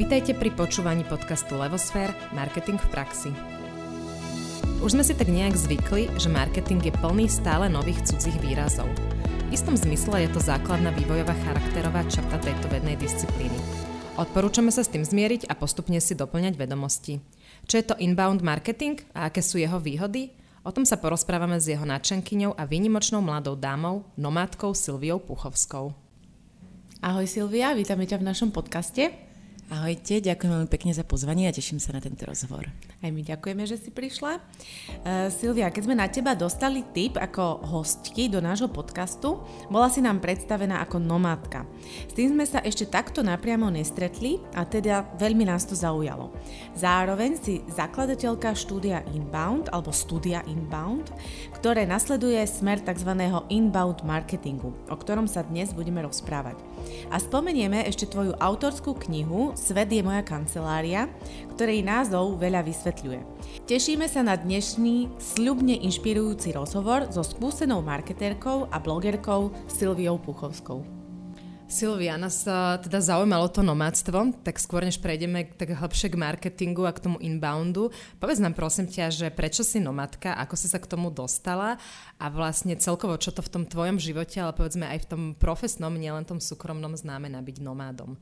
Vítajte pri počúvaní podcastu Levosfér Marketing v praxi. Už sme si tak nejak zvykli, že marketing je plný stále nových cudzích výrazov. V istom zmysle je to základná vývojová charakterová črta tejto vednej disciplíny. Odporúčame sa s tým zmieriť a postupne si doplňať vedomosti. Čo je to inbound marketing a aké sú jeho výhody? O tom sa porozprávame s jeho nadšenkyňou a výnimočnou mladou dámou, nomádkou Silviou Puchovskou. Ahoj Silvia, vítame ťa v našom podcaste. Ahojte, ďakujem veľmi pekne za pozvanie a teším sa na tento rozhovor. Aj my ďakujeme, že si prišla. Uh, Silvia, keď sme na teba dostali tip ako hostky do nášho podcastu, bola si nám predstavená ako nomádka. S tým sme sa ešte takto napriamo nestretli a teda veľmi nás to zaujalo. Zároveň si zakladateľka štúdia Inbound alebo studia Inbound, ktoré nasleduje smer tzv. inbound marketingu, o ktorom sa dnes budeme rozprávať. A spomenieme ešte tvoju autorskú knihu Svet je moja kancelária, ktorej názov veľa vysvetľuje. Tešíme sa na dnešný sľubne inšpirujúci rozhovor so skúsenou marketérkou a blogerkou Silviou Puchovskou. Silvia, nás teda zaujímalo to nomádstvo, tak skôr než prejdeme tak hlbšie k marketingu a k tomu inboundu, povedz nám prosím ťa, že prečo si nomadka, ako si sa k tomu dostala a vlastne celkovo, čo to v tom tvojom živote, ale povedzme aj v tom profesnom, nielen tom súkromnom znamená byť nomádom.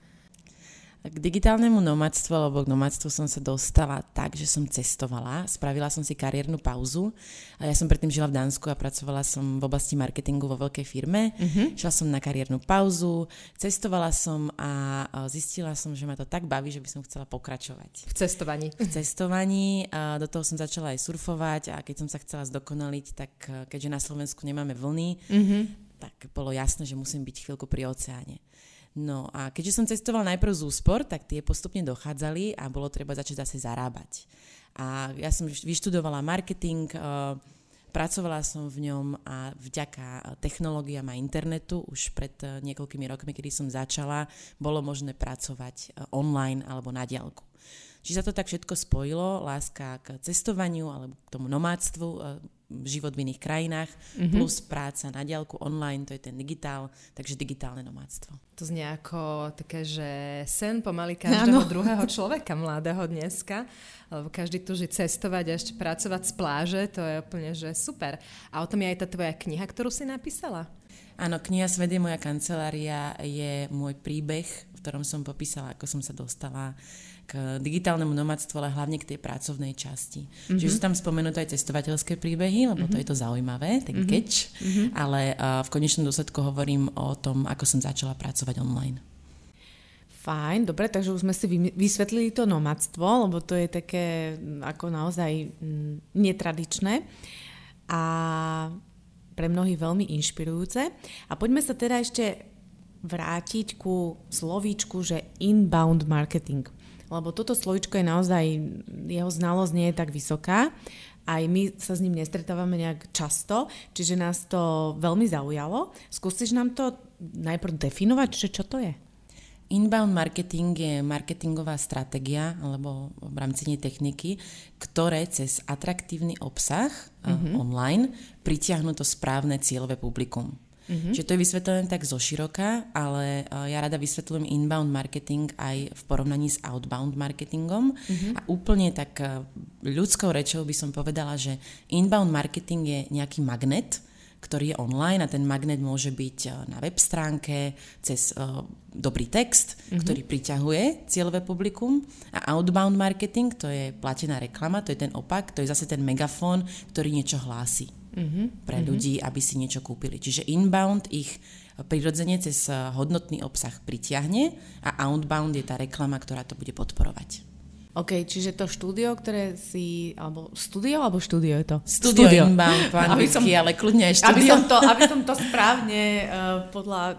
K digitálnemu nomadstvu alebo k nomadstvu som sa dostala tak, že som cestovala, spravila som si kariérnu pauzu. Ja som predtým žila v Dánsku a pracovala som v oblasti marketingu vo veľkej firme. Uh-huh. Šla som na kariérnu pauzu, cestovala som a zistila som, že ma to tak baví, že by som chcela pokračovať. V cestovaní. V cestovaní. A do toho som začala aj surfovať a keď som sa chcela zdokonaliť, tak keďže na Slovensku nemáme vlny, uh-huh. tak bolo jasné, že musím byť chvíľku pri oceáne. No a keďže som cestovala najprv z úspor, tak tie postupne dochádzali a bolo treba začať zase zarábať. A ja som vyštudovala marketing, eh, pracovala som v ňom a vďaka technológiám a internetu už pred eh, niekoľkými rokmi, kedy som začala, bolo možné pracovať eh, online alebo na diálku. Čiže sa to tak všetko spojilo, láska k cestovaniu alebo k tomu nomádstvu, život v iných krajinách, mm-hmm. plus práca na diálku online, to je ten digitál, takže digitálne nomádstvo. To znie ako také, že sen pomaly každého ano. druhého človeka mladého dneska, lebo každý túži cestovať a ešte pracovať z pláže, to je úplne, že super. A o tom je aj tá tvoja kniha, ktorú si napísala? Áno, kniha Svet je moja kancelária je môj príbeh, ktorom som popísala, ako som sa dostala k digitálnemu nomadstvu, ale hlavne k tej pracovnej časti. Mm-hmm. Čiže sú tam spomenuté aj cestovateľské príbehy, lebo mm-hmm. to mhm. je to zaujímavé, ten mm-hmm. catch, mm-hmm. ale uh, v konečnom dôsledku hovorím o tom, ako som začala pracovať online. Fajn, dobre, takže už sme si vysvetlili to nomadstvo, lebo to je také mm, ako naozaj mm, netradičné a pre mnohých veľmi inšpirujúce. A poďme sa teda ešte vrátiť ku slovíčku, že inbound marketing lebo toto slovičko je naozaj, jeho znalosť nie je tak vysoká, aj my sa s ním nestretávame nejak často, čiže nás to veľmi zaujalo. Skúsiš nám to najprv definovať, že čo to je? Inbound marketing je marketingová stratégia alebo v rámci nej techniky, ktoré cez atraktívny obsah mm-hmm. online pritiahnu to správne cieľové publikum. Mm-hmm. Čiže to je vysvetlené tak zo široka, ale uh, ja rada vysvetľujem inbound marketing aj v porovnaní s outbound marketingom. Mm-hmm. A úplne tak uh, ľudskou rečou by som povedala, že inbound marketing je nejaký magnet, ktorý je online a ten magnet môže byť uh, na web stránke, cez uh, dobrý text, mm-hmm. ktorý priťahuje cieľové publikum a outbound marketing, to je platená reklama, to je ten opak, to je zase ten megafón, ktorý niečo hlási mm-hmm. pre mhm. ľudí, aby si niečo kúpili. Čiže inbound ich prirodzene cez eh, hodnotný obsah pritiahne a outbound je tá reklama, ktorá to bude podporovať. OK, čiže to štúdio, ktoré si, alebo studio, alebo štúdio je to? Studio, studio. inbound po anglicky, ale kľudne aj štúdio. Aby som to, aby som to správne uh, podľa uh,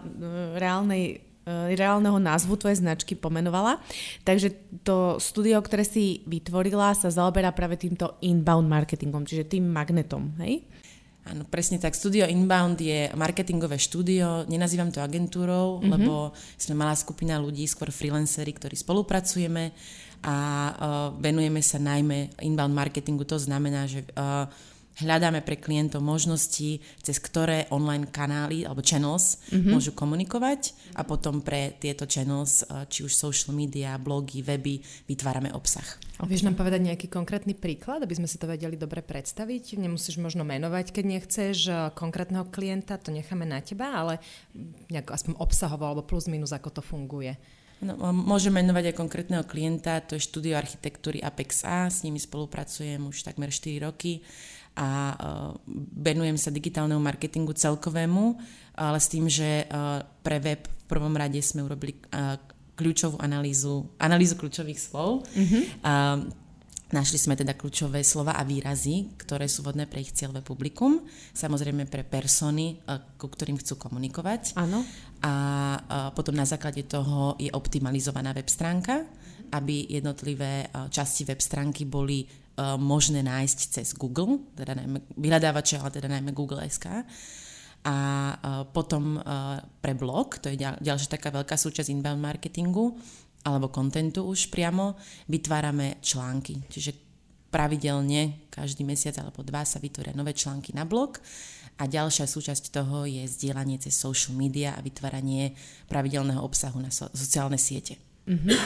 reálnej reálneho názvu tvojej značky pomenovala. Takže to studio, ktoré si vytvorila, sa zaoberá práve týmto inbound marketingom, čiže tým magnetom, hej? Áno, presne tak. Studio Inbound je marketingové štúdio, nenazývam to agentúrou, mm-hmm. lebo sme malá skupina ľudí, skôr freelancery, ktorí spolupracujeme a uh, venujeme sa najmä inbound marketingu. To znamená, že uh, hľadáme pre klientov možnosti, cez ktoré online kanály alebo channels mm-hmm. môžu komunikovať a potom pre tieto channels, e, či už social media, blogy, weby, vytvárame obsah. A vieš nám povedať nejaký konkrétny príklad, aby sme si to vedeli dobre predstaviť? Nemusíš možno menovať, keď nechceš e, konkrétneho klienta, to necháme na teba, ale nejak aspoň obsahovo alebo plus minus, ako to funguje. No, môžem menovať aj konkrétneho klienta, to je štúdio architektúry Apex A, s nimi spolupracujem už takmer 4 roky a uh, venujem sa digitálnemu marketingu celkovému, ale s tým, že uh, pre web v prvom rade sme urobili uh, kľúčovú analýzu, analýzu kľúčových slov. Mm-hmm. Našli sme teda kľúčové slova a výrazy, ktoré sú vodné pre ich cieľové publikum, samozrejme pre persony, ku ktorým chcú komunikovať. Áno. A, potom na základe toho je optimalizovaná web stránka, aby jednotlivé časti web stránky boli možné nájsť cez Google, teda najmä vyhľadávače, ale teda najmä Google SK. A potom pre blog, to je ďalšia taká veľká súčasť inbound marketingu, alebo kontentu už priamo, vytvárame články. Čiže pravidelne každý mesiac alebo dva sa vytvoria nové články na blog a ďalšia súčasť toho je zdieľanie cez social media a vytváranie pravidelného obsahu na so- sociálne siete. Mm-hmm.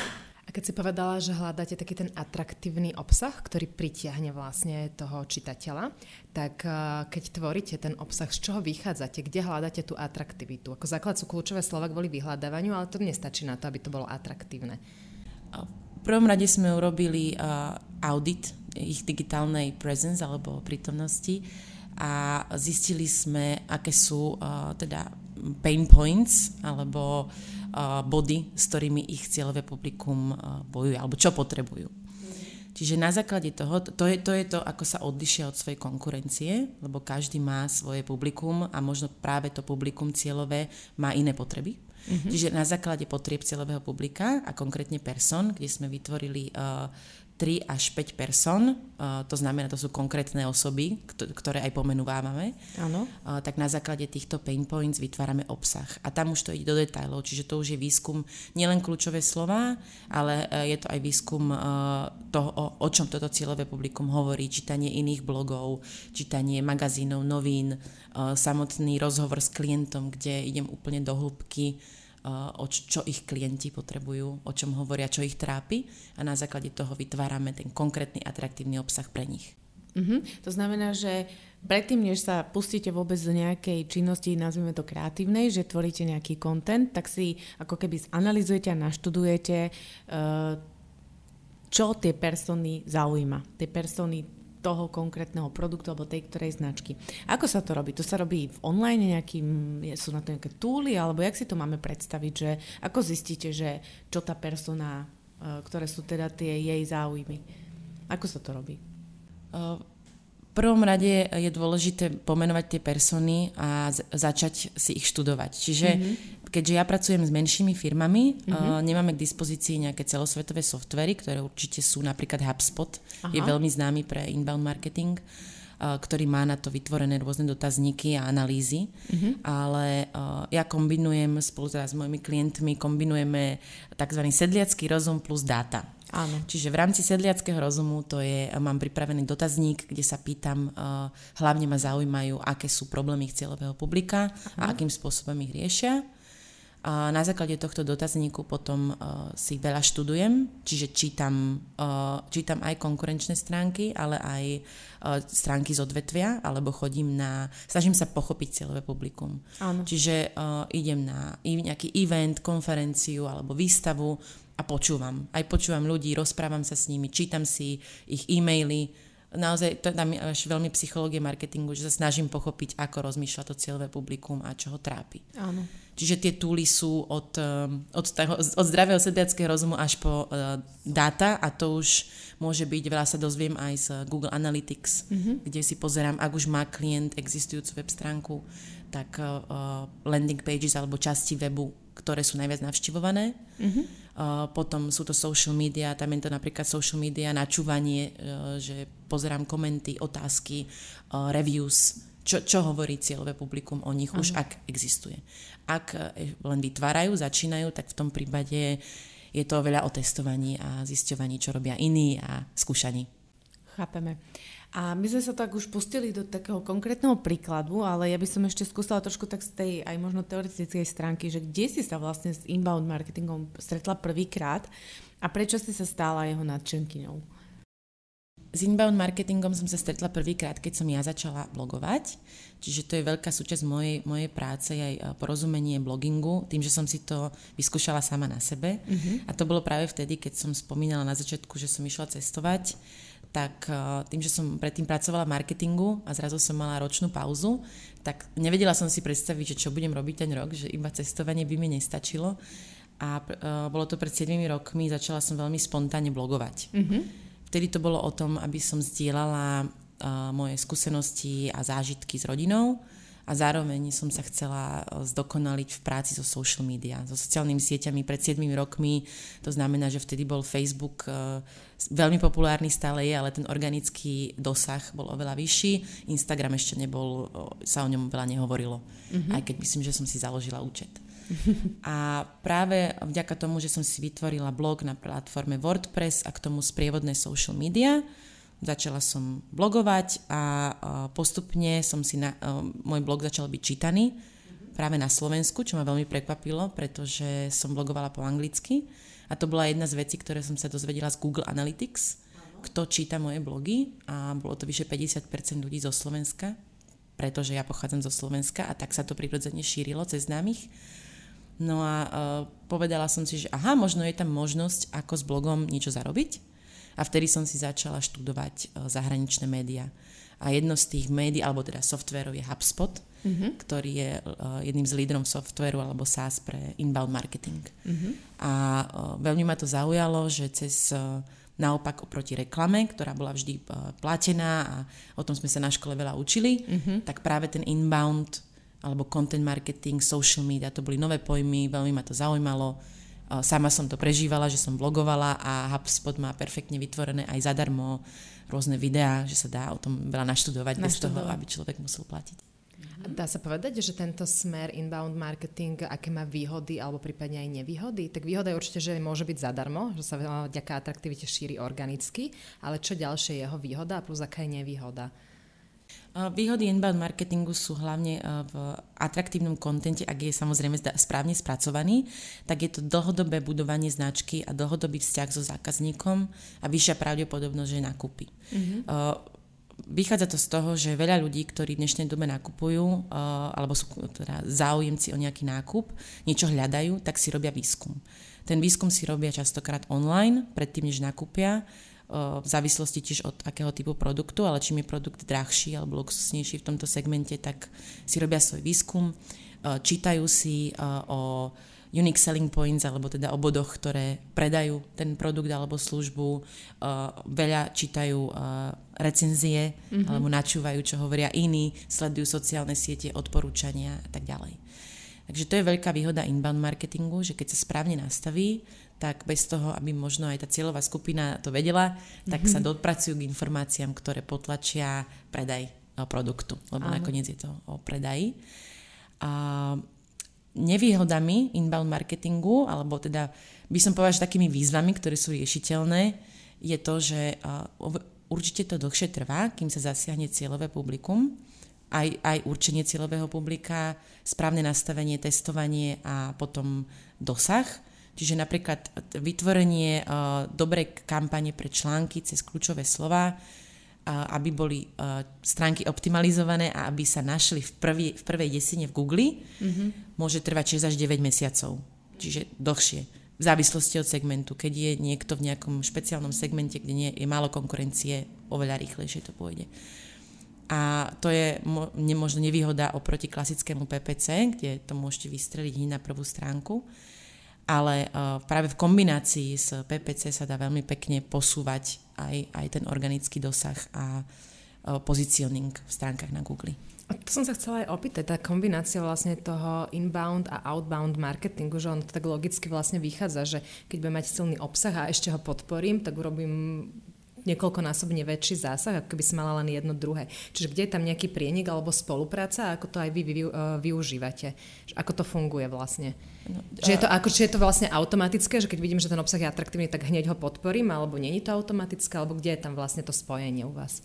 Keď si povedala, že hľadáte taký ten atraktívny obsah, ktorý pritiahne vlastne toho čitateľa, tak eh, keď tvoríte ten obsah, z čoho vychádzate, kde hľadáte tú atraktivitu? Ako základ sú kľúčové slova kvôli vyhľadávaniu, ale to nestačí na to, aby to bolo atraktívne. V prvom rade sme urobili uh, audit ich digitálnej presence alebo prítomnosti a zistili sme, aké sú uh, teda pain points alebo uh, body, s ktorými ich cieľové publikum bojuje, alebo čo potrebujú. Čiže na základe toho, to je, to je to, ako sa odlišia od svojej konkurencie, lebo každý má svoje publikum a možno práve to publikum cieľové má iné potreby. Mm-hmm. Čiže na základe potrieb cieľového publika a konkrétne person, kde sme vytvorili uh, 3 až 5 person, uh, to znamená, to sú konkrétne osoby, ktoré aj pomenúvávame, Áno. Uh, tak na základe týchto pain points vytvárame obsah. A tam už to ide do detajlov, čiže to už je výskum nielen kľúčové slova, ale uh, je to aj výskum toho, o, čom toto cieľové publikum hovorí, čítanie iných blogov, čítanie magazínov, novín, samotný rozhovor s klientom, kde idem úplne do hĺbky, o čo ich klienti potrebujú, o čom hovoria, čo ich trápi a na základe toho vytvárame ten konkrétny atraktívny obsah pre nich. Mm-hmm. To znamená, že predtým, než sa pustíte vôbec do nejakej činnosti, nazvime to kreatívnej, že tvoríte nejaký kontent, tak si ako keby zanalizujete a naštudujete, čo tie persony zaujíma. Tie persony toho konkrétneho produktu alebo tej ktorej značky. Ako sa to robí? To sa robí v online nejakým, sú na to nejaké túly, alebo jak si to máme predstaviť, že ako zistíte, že čo tá persona, e, ktoré sú teda tie jej záujmy. Ako sa to robí? V prvom rade je dôležité pomenovať tie persony a začať si ich študovať. Čiže mm-hmm keďže ja pracujem s menšími firmami, mm-hmm. uh, nemáme k dispozícii nejaké celosvetové softvery, ktoré určite sú napríklad HubSpot, Aha. je veľmi známy pre inbound marketing, uh, ktorý má na to vytvorené rôzne dotazníky a analýzy, mm-hmm. ale uh, ja kombinujem spolu teda s mojimi klientmi, kombinujeme tzv. sedliacký rozum plus dáta. Áno. Čiže v rámci sedliackého rozumu to je, mám pripravený dotazník, kde sa pýtam, uh, hlavne ma zaujímajú, aké sú problémy ich cieľového publika Aha. a akým spôsobom ich riešia. Na základe tohto dotazníku potom uh, si veľa študujem, čiže čítam, uh, čítam aj konkurenčné stránky, ale aj uh, stránky z odvetvia, alebo chodím na, snažím sa pochopiť cieľové publikum. Áno. Čiže idem na nejaký event, konferenciu alebo výstavu a počúvam. Aj počúvam ľudí, rozprávam sa s nimi, čítam si ich e-maily, naozaj to tam je až veľmi psychológie marketingu, že sa snažím pochopiť, ako rozmýšľa to cieľové publikum a čo ho trápi. Áno. Čiže tie túly sú od, um, od, toho, od zdravého sedliackého rozumu až po uh, dáta a to už môže byť, veľa sa dozviem aj z Google Analytics, mm-hmm. kde si pozerám, ak už má klient existujúcu web stránku, tak uh landing pages alebo časti webu, ktoré sú najviac navštivované. Mm-hmm. Uh, potom sú to social media, tam je to napríklad social media, načúvanie, uh, že pozerám komenty, otázky, uh, reviews, čo, čo hovorí cieľové publikum o nich, Aha. už ak existuje. Ak e, len vytvárajú, začínajú, tak v tom prípade je to veľa o testovaní a zisťovaní, čo robia iní a skúšaní. Chápeme. A my sme sa tak už pustili do takého konkrétneho príkladu, ale ja by som ešte skúsila trošku tak z tej aj možno teoretickej stránky, že kde si sa vlastne s inbound marketingom stretla prvýkrát a prečo si sa stála jeho nadšenkyňou? S inbound marketingom som sa stretla prvýkrát, keď som ja začala blogovať. Čiže to je veľká súčasť mojej, mojej práce, aj porozumenie blogingu, tým, že som si to vyskúšala sama na sebe. Uh-huh. A to bolo práve vtedy, keď som spomínala na začiatku, že som išla cestovať, tak tým, že som predtým pracovala v marketingu a zrazu som mala ročnú pauzu, tak nevedela som si predstaviť, že čo budem robiť ten rok, že iba cestovanie by mi nestačilo. A bolo to pred 7 rokmi, začala som veľmi spontánne blogovať. Uh-huh vtedy to bolo o tom, aby som zdieľala uh, moje skúsenosti a zážitky s rodinou a zároveň som sa chcela zdokonaliť v práci so social media, so sociálnymi sieťami pred 7 rokmi. To znamená, že vtedy bol Facebook uh, veľmi populárny stále je, ale ten organický dosah bol oveľa vyšší. Instagram ešte nebol, sa o ňom veľa nehovorilo. Mm-hmm. Aj keď myslím, že som si založila účet. A práve vďaka tomu, že som si vytvorila blog na platforme WordPress a k tomu sprievodné social media, začala som blogovať a postupne som si na, môj blog začal byť čítaný práve na Slovensku, čo ma veľmi prekvapilo, pretože som blogovala po anglicky a to bola jedna z vecí, ktoré som sa dozvedela z Google Analytics, kto číta moje blogy a bolo to vyše 50% ľudí zo Slovenska, pretože ja pochádzam zo Slovenska a tak sa to prirodzene šírilo cez známych. No a uh, povedala som si, že aha, možno je tam možnosť, ako s blogom niečo zarobiť. A vtedy som si začala študovať uh, zahraničné médiá. A jedno z tých médií, alebo teda softverov je HubSpot, mm-hmm. ktorý je uh, jedným z lídrom softveru alebo SaaS pre inbound marketing. Mm-hmm. A uh, veľmi ma to zaujalo, že cez naopak oproti reklame, ktorá bola vždy platená a o tom sme sa na škole veľa učili, mm-hmm. tak práve ten inbound alebo content marketing, social media, to boli nové pojmy, veľmi ma to zaujímalo. Sama som to prežívala, že som blogovala a HubSpot má perfektne vytvorené aj zadarmo rôzne videá, že sa dá o tom veľa naštudovať, naštudovať. bez toho, aby človek musel platiť. Dá sa povedať, že tento smer inbound marketing, aké má výhody alebo prípadne aj nevýhody? Tak výhoda je určite, že môže byť zadarmo, že sa vďaka atraktivite šíri organicky, ale čo ďalšie je jeho výhoda a plus aká je nevýhoda? Výhody inbound marketingu sú hlavne v atraktívnom kontente, ak je samozrejme správne spracovaný, tak je to dlhodobé budovanie značky a dlhodobý vzťah so zákazníkom a vyššia pravdepodobnosť, že nakúpi. Mm-hmm. Vychádza to z toho, že veľa ľudí, ktorí v dnešnej dobe nakupujú alebo sú teda záujemci o nejaký nákup, niečo hľadajú, tak si robia výskum. Ten výskum si robia častokrát online, predtým, než nakúpia v závislosti tiež od akého typu produktu, ale čím je produkt drahší alebo luxusnejší v tomto segmente, tak si robia svoj výskum, čítajú si o unique selling points, alebo teda o bodoch, ktoré predajú ten produkt alebo službu. Veľa čítajú recenzie, mm-hmm. alebo načúvajú, čo hovoria iní, sledujú sociálne siete, odporúčania a tak ďalej. Takže to je veľká výhoda inbound marketingu, že keď sa správne nastaví, tak bez toho, aby možno aj tá cieľová skupina to vedela, tak mm-hmm. sa dopracujú k informáciám, ktoré potlačia predaj produktu, lebo Áno. nakoniec je to o predaji. A nevýhodami inbound marketingu, alebo teda by som povedala, že takými výzvami, ktoré sú riešiteľné, je to, že určite to dlhšie trvá, kým sa zasiahne cieľové publikum, aj, aj určenie cieľového publika, správne nastavenie, testovanie a potom dosah Čiže napríklad vytvorenie uh, dobrej kampane pre články cez kľúčové slova, uh, aby boli stránky optimalizované a aby sa našli v, prvý, v prvej desine v Google, mm-hmm. môže trvať 6 až 9 mesiacov. Čiže dlhšie. V závislosti od segmentu. Keď je niekto v nejakom špeciálnom segmente, kde nie, je málo konkurencie, oveľa rýchlejšie to pôjde. A to je mo- možno nevýhoda oproti klasickému PPC, kde to môžete vystreliť hneď na prvú stránku ale uh, práve v kombinácii s PPC sa dá veľmi pekne posúvať aj, aj ten organický dosah a uh, positioning v stránkach na Google. To som sa chcela aj opýtať, tá kombinácia vlastne toho inbound a outbound marketingu, že on to tak logicky vlastne vychádza, že keď budem mať silný obsah a ešte ho podporím, tak urobím niekoľkonásobne väčší zásah, ako keby si mala len jedno druhé. Čiže kde je tam nejaký prienik alebo spolupráca a ako to aj vy, vy využívate? Ako to funguje vlastne? No, že je to, ako, či je to vlastne automatické, že keď vidím, že ten obsah je atraktívny, tak hneď ho podporím, alebo není to automatické, alebo kde je tam vlastne to spojenie u vás?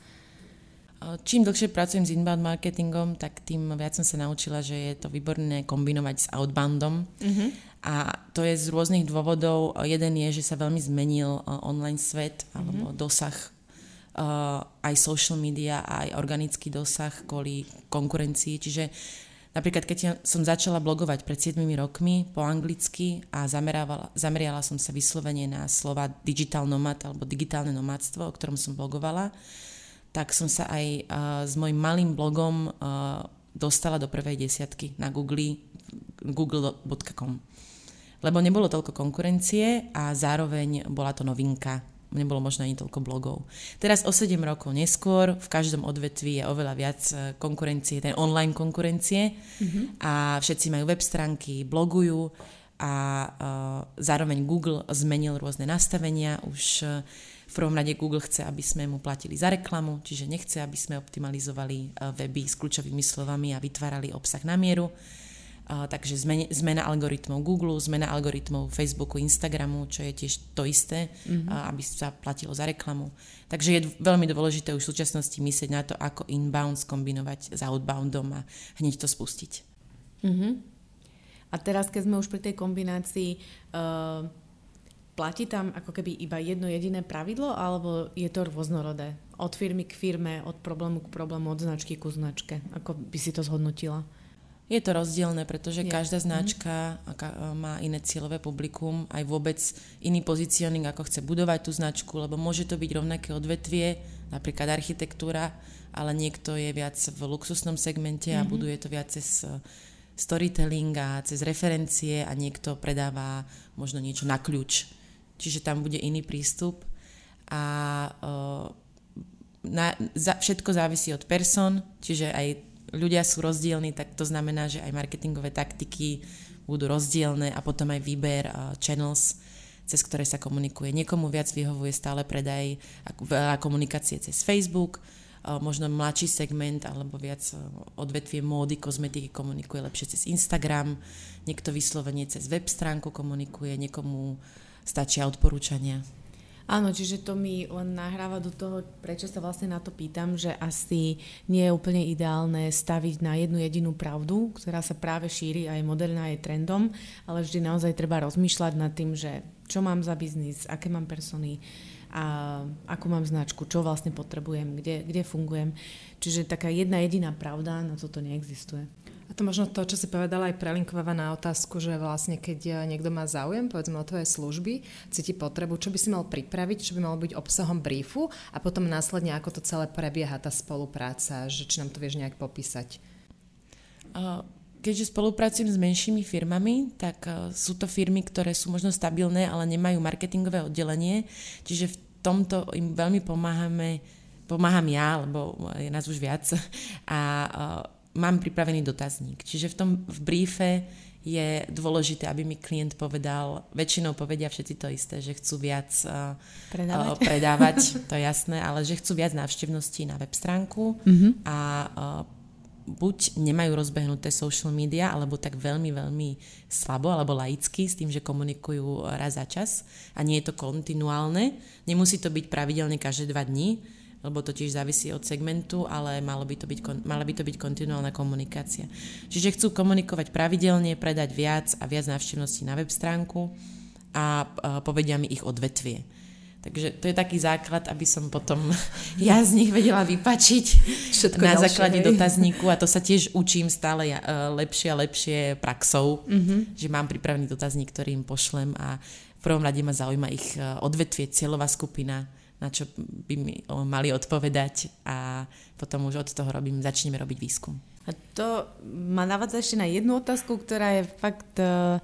Čím dlhšie pracujem s inbound marketingom, tak tým viac som sa naučila, že je to výborné kombinovať s outboundom. Uh-huh. A to je z rôznych dôvodov. Jeden je, že sa veľmi zmenil online svet alebo uh-huh. dosah uh, aj social media, aj organický dosah kvôli konkurencii. Čiže napríklad, keď ja som začala blogovať pred 7 rokmi po anglicky a zameriala som sa vyslovene na slova digital nomad alebo digitálne nomádstvo, o ktorom som blogovala, tak som sa aj uh, s mojim malým blogom uh, dostala do prvej desiatky na Google, google.com. Lebo nebolo toľko konkurencie a zároveň bola to novinka. Nebolo možno ani toľko blogov. Teraz o 7 rokov neskôr v každom odvetví je oveľa viac konkurencie, ten online konkurencie mm-hmm. a všetci majú web stránky, blogujú a uh, zároveň Google zmenil rôzne nastavenia. Už uh, v prvom rade Google chce, aby sme mu platili za reklamu, čiže nechce, aby sme optimalizovali e, weby s kľúčovými slovami a vytvárali obsah na mieru. Uh, takže zmena, algoritmov Google, zmena algoritmov Facebooku, Instagramu, čo je tiež to isté, mm-hmm. aby sa platilo za reklamu. Takže je veľmi dôležité už v súčasnosti myslieť na to, ako inbound skombinovať s outboundom a hneď to spustiť. Mm-hmm. A teraz, keď sme už pri tej kombinácii, uh, platí tam ako keby iba jedno jediné pravidlo, alebo je to rôznorodé? Od firmy k firme, od problému k problému, od značky ku značke. Ako by si to zhodnotila? Je to rozdielne, pretože je. každá mhm. značka mm. má iné cieľové publikum, aj vôbec iný pozicioning, ako chce budovať tú značku, lebo môže to byť rovnaké odvetvie, napríklad architektúra, ale niekto je viac v luxusnom segmente mm-hmm. a mhm. buduje to viac cez e, storytelling a cez referencie a niekto predáva možno niečo na kľúč čiže tam bude iný prístup a uh, na, za, všetko závisí od person, čiže aj ľudia sú rozdielni, tak to znamená, že aj marketingové taktiky budú rozdielne a potom aj výber uh, channels, cez ktoré sa komunikuje. Niekomu viac vyhovuje stále predaj veľa komunikácie cez Facebook, uh, možno mladší segment alebo viac odvetvie módy, kozmetiky komunikuje lepšie cez Instagram, niekto vyslovene cez web stránku komunikuje, niekomu stačia odporúčania. Áno, čiže to mi len nahráva do toho, prečo sa vlastne na to pýtam, že asi nie je úplne ideálne staviť na jednu jedinú pravdu, ktorá sa práve šíri a je moderná, je trendom, ale vždy naozaj treba rozmýšľať nad tým, že čo mám za biznis, aké mám persony a ako mám značku, čo vlastne potrebujem, kde, kde fungujem. Čiže taká jedna jediná pravda na toto neexistuje. A to možno to, čo si povedala, aj prelinkováva na otázku, že vlastne keď eh, niekto má záujem, povedzme o tvoje služby, cíti potrebu, čo by si mal pripraviť, čo by malo byť obsahom briefu a potom následne, ako to celé prebieha, tá spolupráca, že či nám to vieš nejak popísať. Keďže spolupracujem s menšími firmami, tak eh, sú to firmy, ktoré sú možno stabilné, ale nemajú marketingové oddelenie, čiže v tomto im veľmi pomáhame, pomáham ja, lebo je nás už viac a eh, mám pripravený dotazník. Čiže v tom v briefe je dôležité, aby mi klient povedal, väčšinou povedia všetci to isté, že chcú viac predávať, uh, predávať to je jasné, ale že chcú viac návštevností na web stránku mm-hmm. a uh, buď nemajú rozbehnuté social media, alebo tak veľmi, veľmi slabo, alebo laicky, s tým, že komunikujú raz za čas a nie je to kontinuálne. Nemusí to byť pravidelne každé dva dní, lebo to tiež závisí od segmentu, ale malo by to byť, mala by to byť kontinuálna komunikácia. Čiže chcú komunikovať pravidelne, predať viac a viac návštevností na web stránku a povedia mi ich odvetvie. Takže to je taký základ, aby som potom ja z nich vedela vypačiť Všetko na ďalšie, základe hej. dotazníku a to sa tiež učím stále e, lepšie a lepšie praxou, mm-hmm. že mám pripravený dotazník, ktorý im pošlem a v prvom rade ma zaujíma ich e, odvetvie, cieľová skupina, na čo by mi mali odpovedať a potom už od toho robím, začneme robiť výskum. A to ma navádza ešte na jednu otázku, ktorá je fakt uh,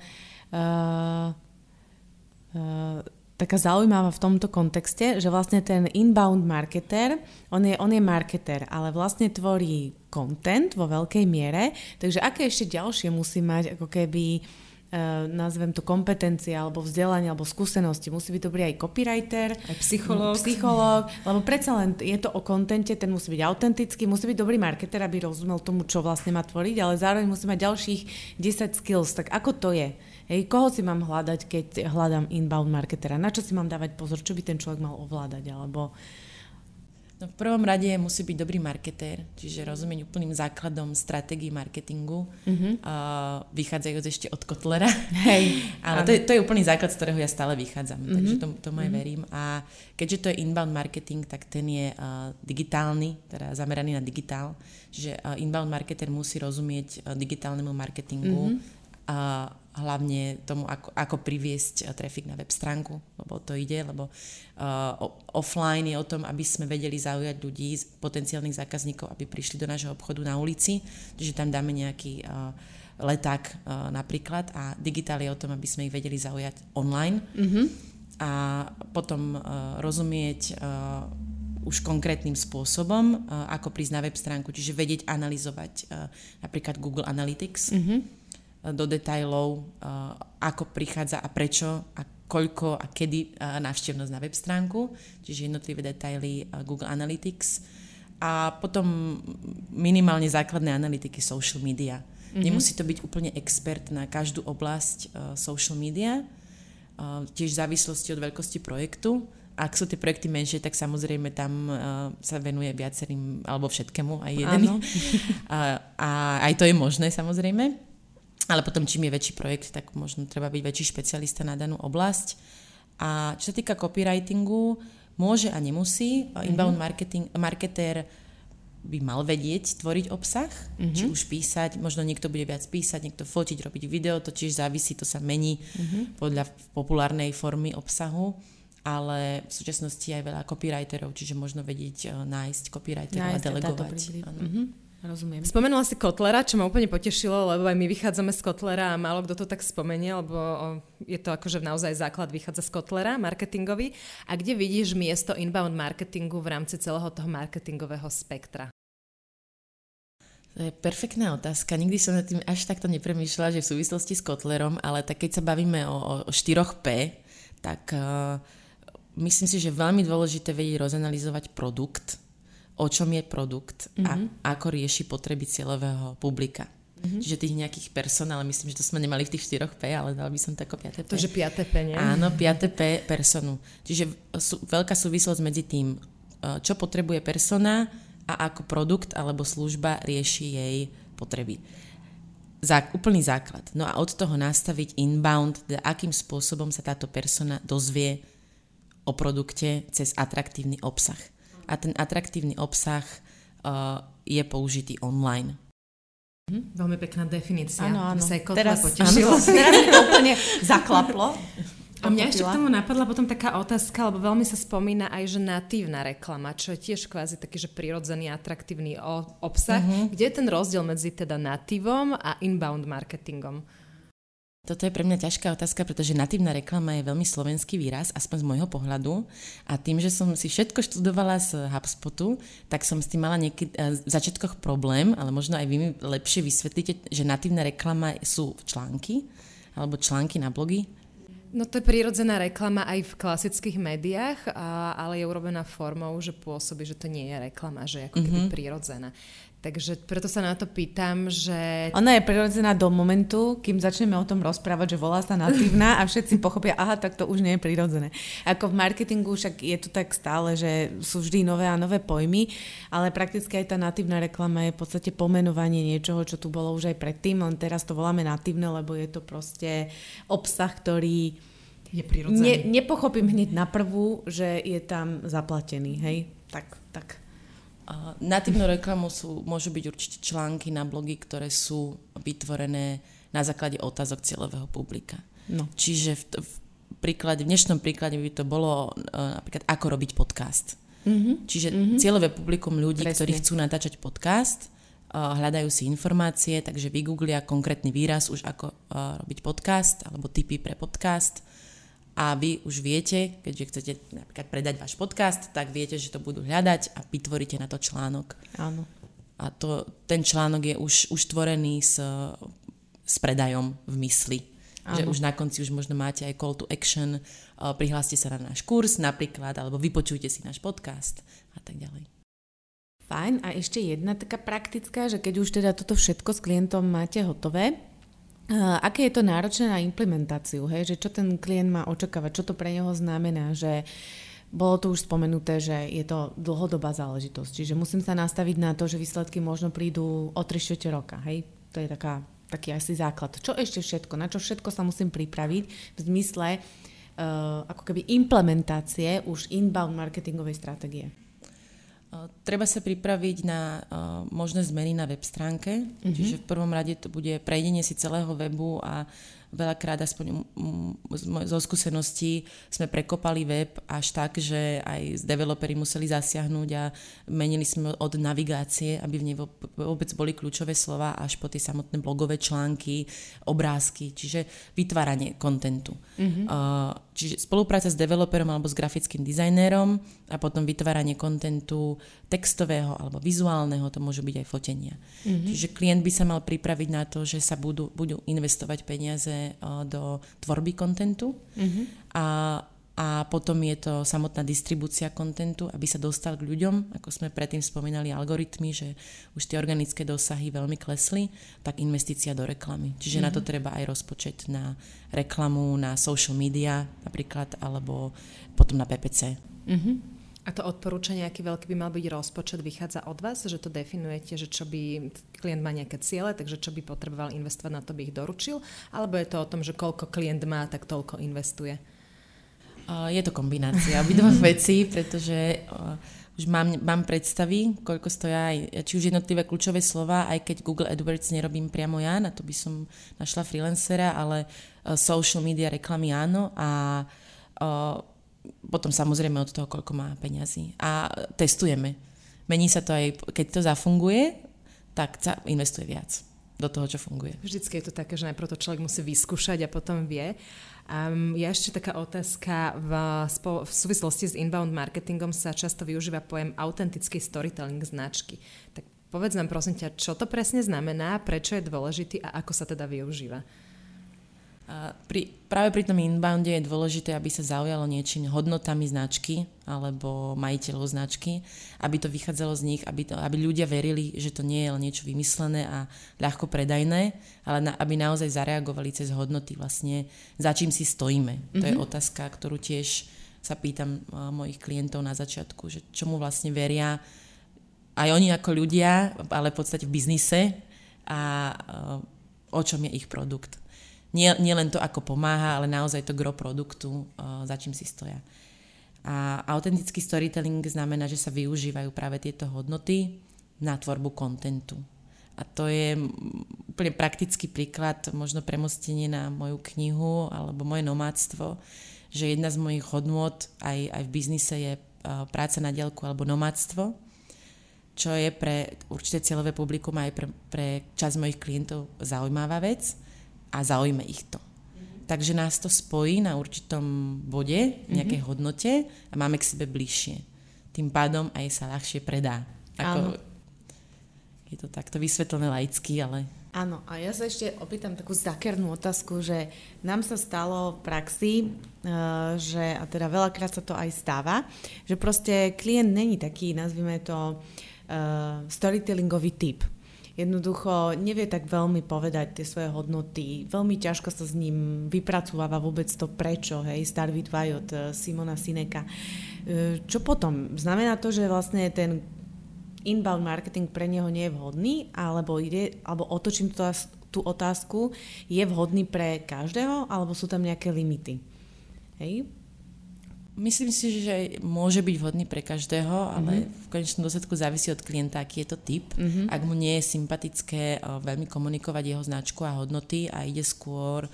uh, taká zaujímavá v tomto kontexte, že vlastne ten inbound marketer, on je, on je marketer, ale vlastne tvorí content vo veľkej miere, takže aké ešte ďalšie musí mať ako keby uh, nazvem to kompetencie alebo vzdelanie alebo skúsenosti. Musí byť dobrý aj copywriter, aj psychológ. psychológ, lebo predsa len je to o kontente, ten musí byť autentický, musí byť dobrý marketer, aby rozumel tomu, čo vlastne má tvoriť, ale zároveň musí mať ďalších 10 skills. Tak ako to je? Hej, koho si mám hľadať, keď hľadám inbound marketera? Na čo si mám dávať pozor? Čo by ten človek mal ovládať? Alebo No v prvom rade musí byť dobrý marketér, čiže rozumieť úplným základom stratégií marketingu, uh-huh. uh, vychádzajúc ešte od Kotlera. Hej. Ale to je, to je úplný základ, z ktorého ja stále vychádzam, uh-huh. takže to, tomu aj uh-huh. verím. A keďže to je inbound marketing, tak ten je uh, digitálny, teda zameraný na digitál, čiže uh, inbound marketer musí rozumieť uh, digitálnemu marketingu, uh-huh a hlavne tomu, ako, ako priviesť trafik na web stránku, lebo to ide, lebo uh, offline je o tom, aby sme vedeli zaujať ľudí, potenciálnych zákazníkov, aby prišli do nášho obchodu na ulici, čiže tam dáme nejaký uh, leták uh, napríklad. A digitál je o tom, aby sme ich vedeli zaujať online. Mm-hmm. a potom uh, rozumieť uh, už konkrétnym spôsobom, uh, ako prísť na web stránku, čiže vedieť analyzovať uh, napríklad Google Analytics, mm-hmm do detajlov, ako prichádza a prečo a koľko a kedy návštevnosť na web stránku, čiže jednotlivé detaily Google Analytics a potom minimálne základné analytiky social media. Mm-hmm. Nemusí to byť úplne expert na každú oblasť social media, tiež v závislosti od veľkosti projektu. Ak sú tie projekty menšie, tak samozrejme tam sa venuje viacerým, alebo všetkému, aj jeden. a, a aj to je možné samozrejme. Ale potom, čím je väčší projekt, tak možno treba byť väčší špecialista na danú oblasť. A čo sa týka copywritingu, môže a nemusí. Mm-hmm. Inbound marketing, marketér by mal vedieť tvoriť obsah, mm-hmm. či už písať, možno niekto bude viac písať, niekto fotiť, robiť video, to tiež závisí, to sa mení mm-hmm. podľa populárnej formy obsahu, ale v súčasnosti aj veľa copywriterov, čiže možno vedieť uh, nájsť copywriterov nájsť a delegovať. Mm-hmm. Rozumiem. Spomenula si Kotlera, čo ma úplne potešilo, lebo aj my vychádzame z Kotlera a málo kto to tak spomenie, lebo je to akože naozaj základ vychádza z Kotlera, marketingový. A kde vidíš miesto inbound marketingu v rámci celého toho marketingového spektra? To je perfektná otázka. Nikdy som nad tým až takto nepremýšľala, že v súvislosti s Kotlerom, ale tak keď sa bavíme o, o 4P, tak uh, myslím si, že je veľmi dôležité vedieť rozanalizovať produkt, o čom je produkt mm-hmm. a mhm. ako rieši potreby cieľového publika. Mm-hmm. Čiže tých nejakých personál, myslím, že to sme nemali v tých 4 P, ale dal by som to ako 5 P. To, že 5 P, nie? Áno, 5 P personu. Čiže sú, veľká súvislosť medzi tým, e, čo potrebuje persona a ako produkt alebo služba rieši jej potreby. Zá, úplný základ. No a od toho nastaviť inbound, teda akým spôsobom sa táto persona dozvie o produkte cez atraktívny obsah a ten atraktívny obsah uh, je použitý online. Hm, veľmi pekná definícia. Áno, áno. Sa teraz, potešilo. Áno, teraz mi to úplne zaklaplo. A mňa ešte k tomu napadla potom taká otázka, lebo veľmi sa spomína aj, že natívna reklama, čo je tiež kvázi taký, že prirodzený, atraktívny obsah. Uh-huh. Kde je ten rozdiel medzi teda natívom a inbound marketingom? Toto je pre mňa ťažká otázka, pretože natívna reklama je veľmi slovenský výraz, aspoň z môjho pohľadu. A tým, že som si všetko študovala z HubSpotu, tak som s tým mala niekedy eh, v začiatkoch problém, ale možno aj vy mi lepšie vysvetlíte, že natívna reklama sú články, alebo články na blogy. No to je prírodzená reklama aj v klasických médiách, a, ale je urobená formou, že pôsobí, že to nie je reklama, že je ako keby mm-hmm. prírodzená. Takže preto sa na to pýtam, že... Ona je prirodzená do momentu, kým začneme o tom rozprávať, že volá sa natívna a všetci pochopia, aha, tak to už nie je prirodzené. Ako v marketingu však je to tak stále, že sú vždy nové a nové pojmy, ale prakticky aj tá natívna reklama je v podstate pomenovanie niečoho, čo tu bolo už aj predtým, len teraz to voláme natívne, lebo je to proste obsah, ktorý je prirodzený. Ne, nepochopím hneď na prvú, že je tam zaplatený, hej? Tak, tak. Natívnu reklamu sú, môžu byť určite články na blogy, ktoré sú vytvorené na základe otázok cieľového publika. No. Čiže v, v, príklade, v dnešnom príklade by to bolo uh, napríklad ako robiť podcast. Mm-hmm. Čiže mm-hmm. cieľové publikum ľudí, Presne. ktorí chcú natáčať podcast, uh, hľadajú si informácie, takže vygooglia konkrétny výraz už ako uh, robiť podcast alebo typy pre podcast a vy už viete, keďže chcete napríklad predať váš podcast, tak viete, že to budú hľadať a vytvoríte na to článok. Áno. A to, ten článok je už, už tvorený s, s predajom v mysli. Áno. Že už na konci už možno máte aj call to action, prihláste sa na náš kurz napríklad, alebo vypočujte si náš podcast a tak ďalej. Fajn. A ešte jedna taká praktická, že keď už teda toto všetko s klientom máte hotové, aké je to náročné na implementáciu, hej? že čo ten klient má očakávať, čo to pre neho znamená, že bolo to už spomenuté, že je to dlhodobá záležitosť, čiže musím sa nastaviť na to, že výsledky možno prídu o 3 roka, hej? To je taká, taký asi základ. Čo ešte všetko, na čo všetko sa musím pripraviť v zmysle uh, ako keby implementácie už inbound marketingovej stratégie? Treba sa pripraviť na uh, možné zmeny na web stránke, mm-hmm. čiže v prvom rade to bude prejdenie si celého webu a veľakrát aspoň zo skúseností sme prekopali web až tak, že aj developeri museli zasiahnuť a menili sme od navigácie, aby v nej vôbec boli kľúčové slova až po tie samotné blogové články, obrázky, čiže vytváranie kontentu. Mm-hmm. Čiže spolupráca s developerom alebo s grafickým dizajnérom a potom vytváranie kontentu textového alebo vizuálneho, to môžu byť aj fotenia. Mm-hmm. Čiže klient by sa mal pripraviť na to, že sa budú, budú investovať peniaze do tvorby kontentu mm-hmm. a a potom je to samotná distribúcia kontentu, aby sa dostal k ľuďom, ako sme predtým spomínali algoritmy, že už tie organické dosahy veľmi klesli, tak investícia do reklamy. Čiže mm-hmm. na to mhm. treba aj rozpočet na reklamu, na social media napríklad, alebo potom na PPC. Mm-hmm. A to odporúčanie, aký veľký by mal byť rozpočet, vychádza od vás, že to definujete, že čo by klient má nejaké ciele, takže čo by potreboval investovať na to, by ich doručil, alebo je to o tom, že koľko klient má, tak toľko investuje? Je to kombinácia obidvoch vecí, pretože už mám, mám predstavy, koľko stoja aj, či už jednotlivé kľúčové slova, aj keď Google AdWords nerobím priamo ja, na to by som našla freelancera, ale social media reklamy áno a potom samozrejme od toho, koľko má peňazí. A testujeme. Mení sa to aj, keď to zafunguje, tak sa investuje viac do toho, čo funguje. Vždycky je to také, že najprv to človek musí vyskúšať a potom vie. Um, je ešte taká otázka, v, v súvislosti s inbound marketingom sa často využíva pojem autentický storytelling značky. Tak povedz nám prosím ťa, čo to presne znamená, prečo je dôležitý a ako sa teda využíva? Pri, práve pri tom inbounde je dôležité, aby sa zaujalo niečím hodnotami značky alebo majiteľov značky, aby to vychádzalo z nich, aby, to, aby ľudia verili, že to nie je len niečo vymyslené a ľahko predajné, ale na, aby naozaj zareagovali cez hodnoty vlastne, za čím si stojíme. Mm-hmm. To je mhm. otázka, ktorú tiež sa pýtam mojich klientov na začiatku, že čomu vlastne veria aj oni ako ľudia, ale v podstate v biznise a o čom je ich produkt nie, nie len to, ako pomáha, ale naozaj to gro produktu, uh, za čím si stoja. A autentický storytelling znamená, že sa využívajú práve tieto hodnoty na tvorbu kontentu. A to je úplne praktický príklad, možno premostenie na moju knihu alebo moje nomádstvo, že jedna z mojich hodnôt aj, aj v biznise je práca na dielku alebo nomádstvo, čo je pre určité cieľové publikum aj pre, pre časť mojich klientov zaujímavá vec a zaujme ich to. Mm-hmm. Takže nás to spojí na určitom bode, nejakej mm-hmm. hodnote a máme k sebe bližšie. Tým pádom aj sa ľahšie predá. Ako, je to takto vysvetlené laicky, ale... Áno, a ja sa ešte opýtam takú zakernú otázku, že nám sa stalo v praxi, e, že, a teda veľakrát sa to aj stáva, že proste klient není taký, nazvime to, uh, storytellingový typ jednoducho nevie tak veľmi povedať tie svoje hodnoty, veľmi ťažko sa s ním vypracováva vôbec to prečo, hej, Start with Why od eh, Simona Sineka. Eh, čo potom? Znamená to, že vlastne ten inbound marketing pre neho nie je vhodný, alebo, ide, alebo otočím tú, tú otázku, je vhodný pre každého, alebo sú tam nejaké limity? Hej? Myslím si, že môže byť vhodný pre každého, ale mm-hmm. v konečnom dôsledku závisí od klienta, aký je to typ. Mm-hmm. Ak mu nie je sympatické veľmi komunikovať jeho značku a hodnoty a ide skôr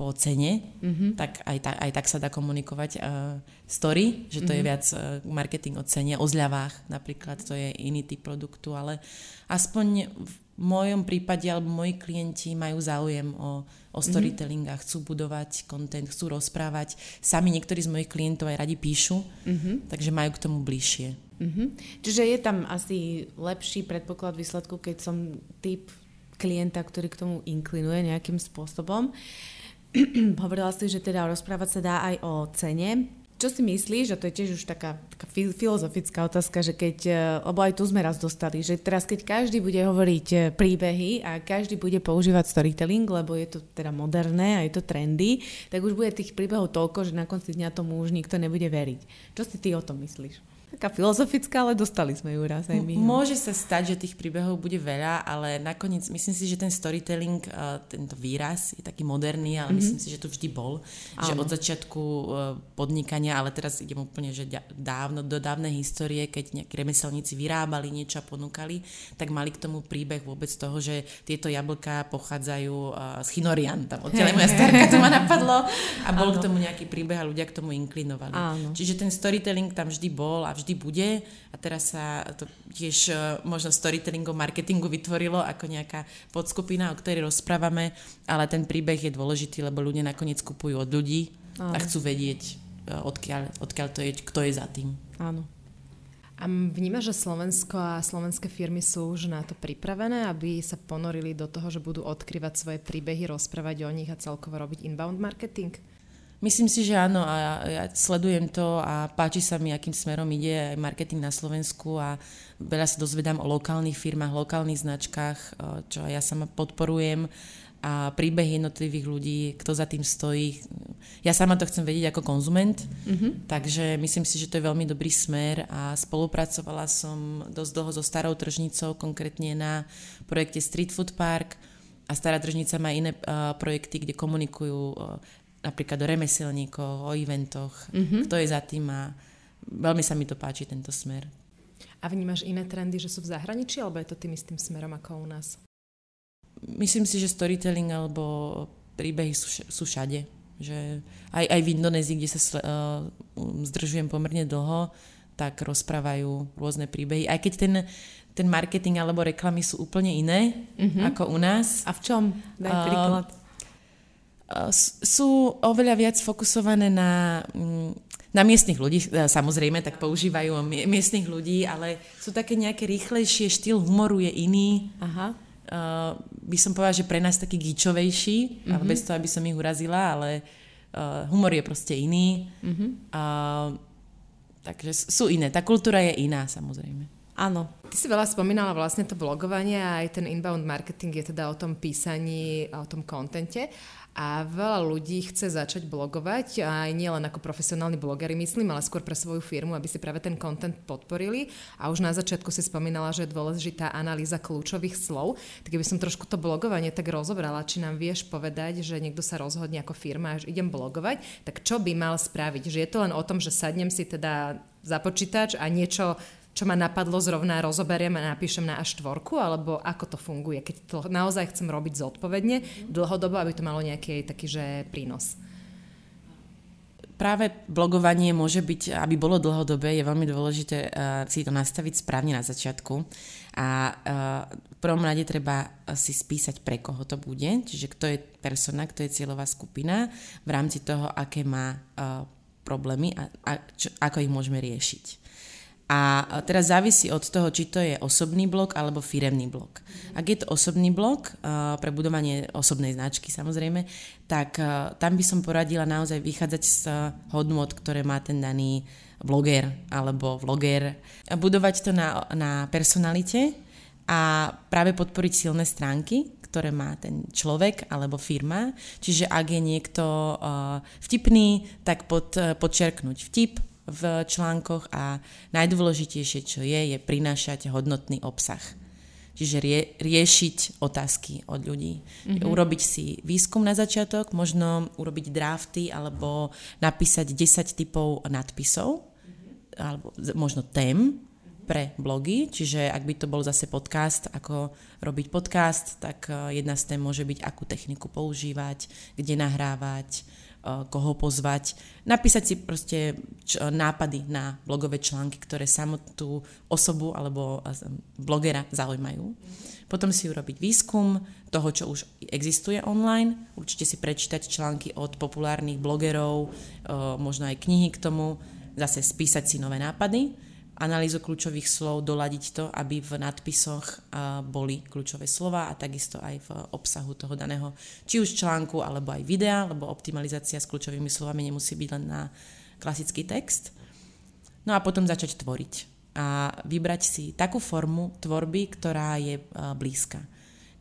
po cene, mm-hmm. tak aj, ta, aj tak sa dá komunikovať uh, story, že to mm-hmm. je mhm. viac uh, marketing o cene, o zľavách napríklad, to je iný typ produktu, ale aspoň v mojom prípade alebo moji klienti majú záujem o, o mhm. storytelling a chcú budovať content, chcú rozprávať. Sami niektorí z mojich klientov aj radi píšu, mm-hmm. takže majú k tomu bližšie. Mm-hmm. Čiže je tam asi lepší predpoklad výsledku, keď som typ klienta, ktorý k tomu inklinuje nejakým spôsobom. Hovorila si, že teda rozprávať sa dá aj o cene. Čo si myslíš, a to je tiež už taká, taká filozofická otázka, že keď, e, lebo aj tu sme raz dostali, že teraz keď každý bude hovoriť e, príbehy a každý bude používať storytelling, lebo je to teda moderné a je to trendy, tak už bude tých príbehov toľko, že na konci dňa tomu už nikto nebude veriť. Čo si ty o tom myslíš? Taká filozofická, ale dostali sme ju raz aj my. No. Môže sa stať, že tých príbehov bude veľa, ale nakoniec myslím si, že ten storytelling, uh, tento výraz je taký moderný, ale mm-hmm. myslím si, že to vždy bol. Áno. Že od začiatku uh, podnikania, ale teraz idem úplne, že dávno, do dávnej histórie, keď nejakí remeselníci vyrábali niečo a ponúkali, tak mali k tomu príbeh vôbec toho, že tieto jablka pochádzajú uh, z Chinorian, tam odtiaľ moja starka to ma napadlo a bol Áno. k tomu nejaký príbeh a ľudia k tomu inklinovali. Áno. Čiže ten storytelling tam vždy bol a vždy bude a teraz sa to tiež e, možno storytellingom, marketingu vytvorilo ako nejaká podskupina, o ktorej rozprávame, ale ten príbeh je dôležitý, lebo ľudia nakoniec kupujú od ľudí Áno. a chcú vedieť, e, odkiaľ, odkiaľ to je, kto je za tým. Áno. A vnímaš, že Slovensko a slovenské firmy sú už na to pripravené, aby sa ponorili do toho, že budú odkrývať svoje príbehy, rozprávať o nich a celkovo robiť inbound marketing? Myslím si, že áno a ja sledujem to a páči sa mi, akým smerom ide aj marketing na Slovensku a veľa sa dozvedám o lokálnych firmách, lokálnych značkách, čo ja sama podporujem a príbehy jednotlivých ľudí, kto za tým stojí. Ja sama to chcem vedieť ako konzument, mm-hmm. takže myslím si, že to je veľmi dobrý smer a spolupracovala som dosť dlho so starou tržnicou, konkrétne na projekte Street Food Park a stará tržnica má iné uh, projekty, kde komunikujú uh, napríklad o remeselníkoch, o eventoch, mm-hmm. kto je za tým a veľmi sa mi to páči, tento smer. A vnímaš iné trendy, že sú v zahraničí, alebo je to tým istým smerom ako u nás? Myslím si, že storytelling alebo príbehy sú, sú všade. Že aj, aj v Indonézii, kde sa uh, zdržujem pomerne dlho, tak rozprávajú rôzne príbehy. Aj keď ten, ten marketing alebo reklamy sú úplne iné mm-hmm. ako u nás. A v čom? Daj príklad. Uh, sú oveľa viac fokusované na, mm, na miestnych ľudí, e, samozrejme, tak používajú miestnych ľudí, ale sú také nejaké rýchlejšie, štýl humoru je iný. Aha. Uh, by som povedala, že pre nás taký gíčovejší, ale bez toho, aby som ich urazila, ale uh, humor je proste iný. Uh-huh. Uh, takže sú iné. Tá kultúra je iná, samozrejme. Áno. Ty si veľa spomínala vlastne to blogovanie a aj ten inbound marketing je teda o tom písaní a o tom kontente a veľa ľudí chce začať blogovať, aj nie len ako profesionálni blogery, myslím, ale skôr pre svoju firmu, aby si práve ten content podporili. A už na začiatku si spomínala, že je dôležitá analýza kľúčových slov. Tak by som trošku to blogovanie tak rozobrala, či nám vieš povedať, že niekto sa rozhodne ako firma, že idem blogovať, tak čo by mal spraviť? Že je to len o tom, že sadnem si teda za počítač a niečo čo ma napadlo zrovna rozoberiem a napíšem na A4, alebo ako to funguje, keď to naozaj chcem robiť zodpovedne, dlhodobo, aby to malo nejaký taký, že prínos. Práve blogovanie môže byť, aby bolo dlhodobé, je veľmi dôležité uh, si to nastaviť správne na začiatku. A uh, v prvom rade treba si spísať, pre koho to bude, čiže kto je persona, kto je cieľová skupina, v rámci toho, aké má uh, problémy a, a čo, ako ich môžeme riešiť. A teraz závisí od toho, či to je osobný blog alebo firemný blog. Ak je to osobný blog, pre budovanie osobnej značky samozrejme, tak tam by som poradila naozaj vychádzať z hodnot, ktoré má ten daný bloger alebo vloger. Budovať to na, na personalite a práve podporiť silné stránky, ktoré má ten človek alebo firma. Čiže ak je niekto vtipný, tak pod, podčerknúť vtip, v článkoch a najdôležitejšie, čo je, je prinášať hodnotný obsah. Čiže rie, riešiť otázky od ľudí. Mm-hmm. Urobiť si výskum na začiatok, možno urobiť drafty alebo napísať 10 typov nadpisov, mm-hmm. alebo možno tém pre blogy, čiže ak by to bol zase podcast, ako robiť podcast, tak eh, jedna z tém môže byť, akú techniku používať, kde nahrávať, koho pozvať, napísať si proste nápady na blogové články, ktoré samotnú osobu alebo eh, blogera zaujímajú. Potom si urobiť výskum toho, čo už existuje online, určite si prečítať články od populárnych blogerov, eh, možno aj knihy k tomu, zase spísať si nové nápady analýzu kľúčových slov, doladiť to, aby v nadpisoch boli kľúčové slova a takisto aj v obsahu toho daného, či už článku alebo aj videa, lebo optimalizácia s kľúčovými slovami nemusí byť len na klasický text. No a potom začať tvoriť a vybrať si takú formu tvorby, ktorá je blízka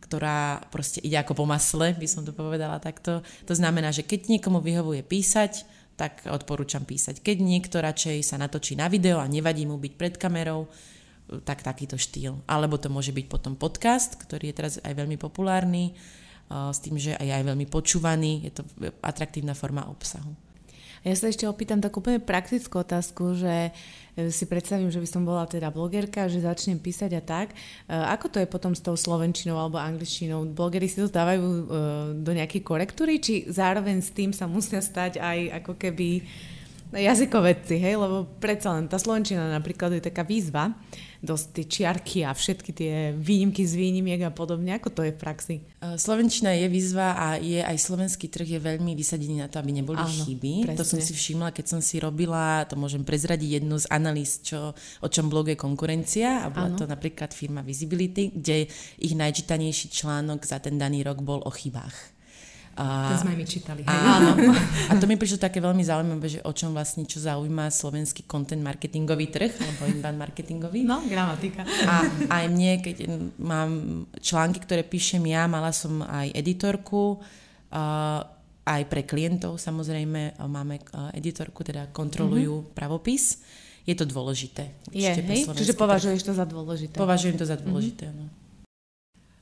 ktorá proste ide ako po masle, by som to povedala takto. To znamená, že keď niekomu vyhovuje písať, tak odporúčam písať. Keď niekto radšej sa natočí na video a nevadí mu byť pred kamerou, tak takýto štýl. Alebo to môže byť potom podcast, ktorý je teraz aj veľmi populárny, s tým, že aj, aj veľmi počúvaný, je to atraktívna forma obsahu. Ja sa ešte opýtam takú úplne praktickú otázku, že e, si predstavím, že by som bola teda blogerka, že začnem písať a tak. E, ako to je potom s tou slovenčinou alebo angličtinou? Blogery si to dávajú e, do nejakej korektúry, či zároveň s tým sa musia stať aj ako keby jazykovedci, hej, lebo predsa len tá slovenčina napríklad je taká výzva, dosť tie čiarky a všetky tie výnimky z výnimiek a podobne, ako to je v praxi? E, slovenčina je výzva a je aj slovenský trh je veľmi vysadený na to, aby neboli Áno, chyby. Presne. To som si všimla, keď som si robila, to môžem prezradiť jednu z analýz, čo, o čom bloguje konkurencia a bola Áno. to napríklad firma Visibility, kde ich najčítanejší článok za ten daný rok bol o chybách. A, to sme my čítali. Áno. A to mi prišlo také veľmi zaujímavé, že o čom vlastne, čo zaujíma slovenský content marketingový trh, alebo inbound marketingový. No, gramatika. A aj mne, keď mám články, ktoré píšem ja, mala som aj editorku, uh, aj pre klientov samozrejme máme editorku, teda kontrolujú mm-hmm. pravopis. Je to dôležité. Je, hej? Čiže považuješ to za dôležité. Považujem to za dôležité, mm-hmm. áno.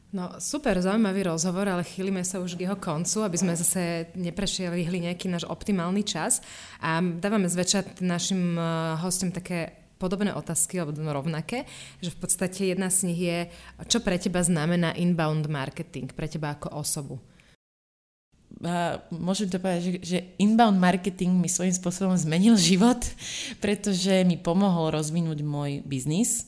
No super, zaujímavý rozhovor, ale chýlime sa už k jeho koncu, aby sme zase neprešielihli nejaký náš optimálny čas. A dávame zväčšať našim eh, hostom také podobné otázky, alebo rovnaké, že v podstate jedna z nich je, čo pre teba znamená inbound marketing, pre teba ako osobu? A môžem to povedať, že, že inbound marketing mi svojím spôsobom zmenil život, pretože mi pomohol rozvinúť môj biznis,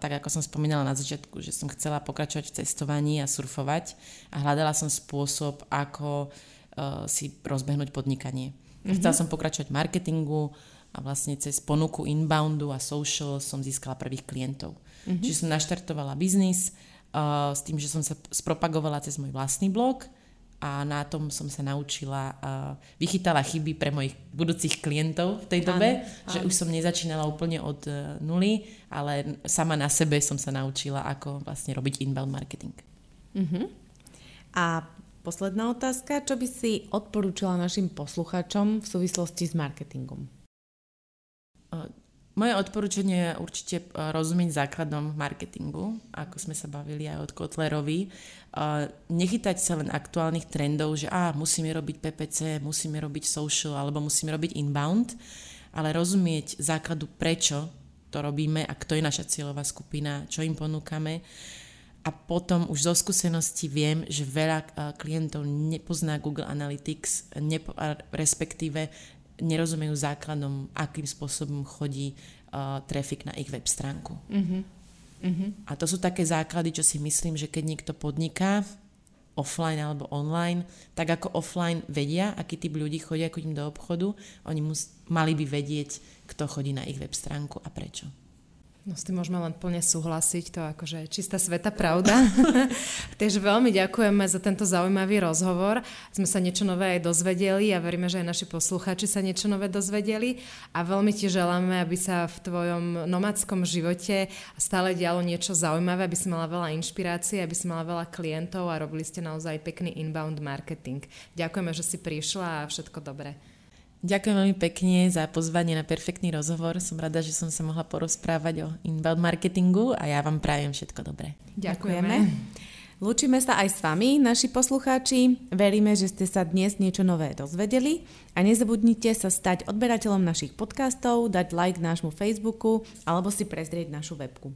tak ako som spomínala na začiatku, že som chcela pokračovať v cestovaní a surfovať a hľadala som spôsob, ako uh, si rozbehnúť podnikanie. Mm-hmm. Chcela som pokračovať v marketingu a vlastne cez ponuku inboundu a social som získala prvých klientov. Mm-hmm. Čiže som naštartovala biznis uh, s tým, že som sa spropagovala cez môj vlastný blog a na tom som sa naučila, vychytala chyby pre mojich budúcich klientov v tej dobe, áno, že už som nezačínala úplne od uh, nuly, ale sama na sebe som sa naučila, ako vlastne robiť inbound marketing. Uh-huh. A posledná otázka, čo by si odporúčila našim poslucháčom v súvislosti s marketingom? Moje odporúčanie je určite e, rozumieť základom marketingu, ako sme sa bavili aj od Kotlerovi. E, nechytať sa len aktuálnych trendov, že á, musíme robiť PPC, musíme robiť social alebo musíme robiť inbound, ale rozumieť základu, prečo to robíme a kto je naša cieľová skupina, čo im ponúkame. A potom už zo skúsenosti viem, že veľa e, klientov nepozná Google Analytics, nepo, respektíve nerozumejú základom, akým spôsobom chodí uh, trafik na ich web stránku. Uh-huh. Uh-huh. A to sú také základy, čo si myslím, že keď niekto podniká offline alebo online, tak ako offline vedia, aký typ ľudí chodia k do obchodu, oni mus, mali by vedieť, kto chodí na ich web stránku a prečo. No s tým môžeme len plne súhlasiť, to akože čistá sveta pravda. Takže veľmi ďakujeme za tento zaujímavý rozhovor. Sme sa niečo nové aj dozvedeli a veríme, že aj naši poslucháči sa niečo nové dozvedeli a veľmi ti želáme, aby sa v tvojom nomadskom živote stále dialo niečo zaujímavé, aby si mala veľa inšpirácie, aby si mala veľa klientov a robili ste naozaj pekný inbound marketing. Ďakujeme, že si prišla a všetko dobré. Ďakujem veľmi pekne za pozvanie na perfektný rozhovor. Som rada, že som sa mohla porozprávať o inbound marketingu a ja vám prajem všetko dobré. Ďakujeme. Lúčime sa aj s vami, naši poslucháči. Veríme, že ste sa dnes niečo nové dozvedeli a nezabudnite sa stať odberateľom našich podcastov, dať like nášmu Facebooku alebo si prezrieť našu webku.